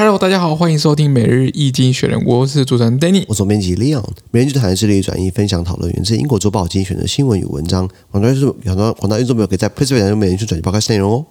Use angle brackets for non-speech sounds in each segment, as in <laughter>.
Hello，大家好，欢迎收听每日易经选人，我是主持人 Danny，我总编辑 Leon，每日就谈致力转移分享讨论源自英国周报精选的新闻与文章，广大观众、广大广大观众朋友可以在 PressPlay 上每日去转移报告内容哦。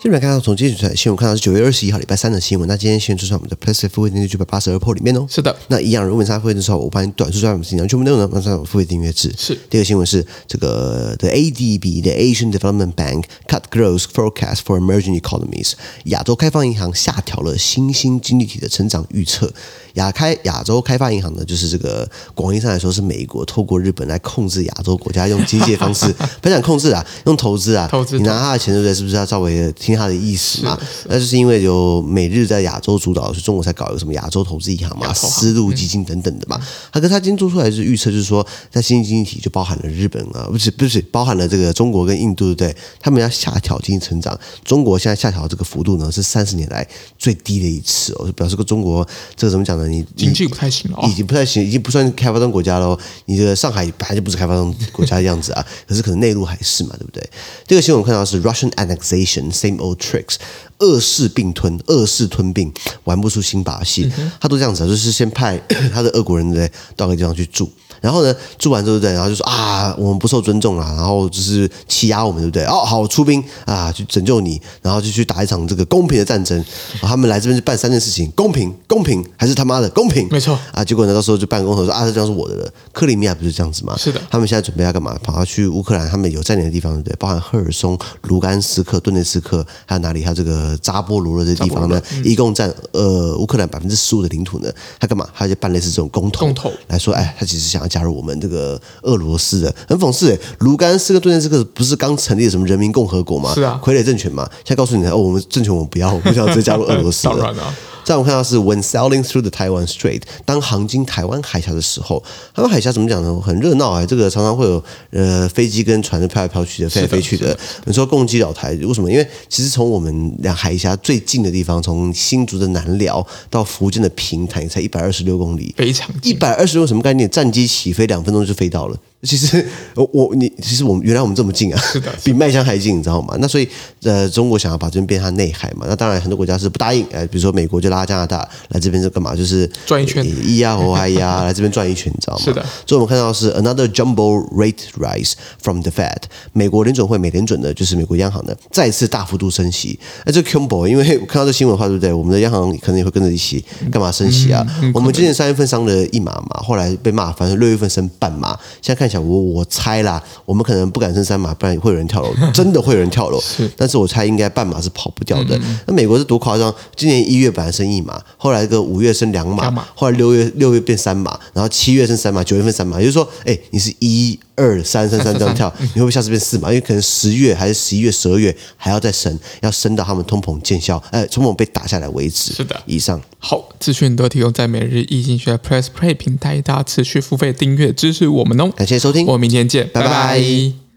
这边看到从今天出来新闻，看到是九月二十一号礼拜三的新闻。那今天新闻出在我们的 PressPlay 付费订阅九百八十二 Pro 里面哦。是的，那一样，如果你上付费的时候，我帮你短数专栏文章全部内容呢放上付费订阅制。是。第二个新闻是这个 The ADB The Asian Development Bank cut growth forecast for emerging economies。亚洲开发银行下调了新兴经济体的成长预测。亚开亚洲开发银行呢，就是这个广义上来说是美国透过日本来控制亚洲国家用经济方式，<laughs> 不想控制啊，用投资啊，投资，你拿他的钱对不对？是不是要稍微听他的意思嘛？那就是因为有美日在亚洲主导，所以中国才搞一个什么亚洲投资银行嘛，丝路基金等等的嘛。他跟他今天做出来是预测，就是说在新兴经济体就包含了日本啊，不是不是包含了这个中国跟印度，对不对？他们要下调经济成长，中国现在下调这个幅度呢是三十年来最低的一次哦，就表示个中国这个怎么讲呢？你经济不太行了，已经不太行，已经不算开发中国家喽。你这个上海本来就不是开发中国家的样子啊，可是可能内陆还是嘛，对不对？这个新闻我看到是 Russian annexation same old tricks，恶势并吞，恶势吞并，玩不出新把戏。他都这样子啊，就是先派 <coughs> 他的俄国人在到个地方去住。然后呢，住完之后对，然后就说啊，我们不受尊重了，然后就是欺压我们，对不对？哦，好，出兵啊，去拯救你，然后就去打一场这个公平的战争。他们来这边就办三件事情：公平，公平，还是他妈的公平？没错啊。结果呢，到时候就办公头说啊，这张是我的了。克里米亚不是这样子吗？是的。他们现在准备要干嘛？跑到去乌克兰，他们有占领的地方，对不对？包含赫尔松、卢甘斯克、顿涅斯克，还有哪里？还有这个扎波罗热这地方呢？嗯、一共占呃乌克兰百分之十五的领土呢。他干嘛？他就办类似这种公投，公投来说，哎，他其实想要加入我们这个。俄罗斯的很讽刺诶，卢甘斯克顿涅茨克不是刚成立什么人民共和国吗？是啊，傀儡政权嘛。现在告诉你哦，我们政权我们不要，我不想直接加入俄罗斯了。<laughs> 当然了。在我们看到是 When sailing through the Taiwan Strait，当航经台湾海峡的时候，台湾海峡怎么讲呢？很热闹啊，这个常常会有呃飞机跟船就飘来飘去的，飞来飞去的。你说共机扰台，为什么？因为其实从我们两海峡最近的地方，从新竹的南寮到福建的平潭，才一百二十六公里，非常近。一百二十六什么概念？战机起飞两分钟就飞到了。其实我我你其实我们原来我们这么近啊，是的，<laughs> 比麦香还近，你知道吗？那所以呃，中国想要把这边变成内海嘛，<laughs> 那当然很多国家是不答应。哎，比如说美国就拉加拿大来这边是干嘛？就是转一圈，咿呀哦嗨呀，来这边转一圈，你知道吗？是的。所以我们看到是 another jumbo rate rise from the Fed，美国联准会美联准的，就是美国央行的再次大幅度升息。哎，这 jumbo，因为看到这新闻的话，对不对？我们的央行可能也会跟着一起干嘛升息啊？嗯嗯、我们今年三月份升了一码嘛，后来被骂，反正六月份升半码，现在看。我我猜啦，我们可能不敢升三码，不然会有人跳楼，真的会有人跳楼。<laughs> 是，但是我猜应该半码是跑不掉的。那美国是多夸张？今年一月本来升一码，后来个五月升两码，后来六月六月变三码，然后七月升三码，九月份三码。也就是说，哎，你是一二三三三这样跳，<laughs> 你会不会下次变四嘛？因为可能十月还是十一月、十二月还要再升，要升到他们通膨见效，哎，通膨被打下来为止。是的，以上好资讯都提供在每日易经济学 PressPlay 平台，大家持续付费订阅支持我们哦。感谢收听。我们明天见，拜拜。拜拜。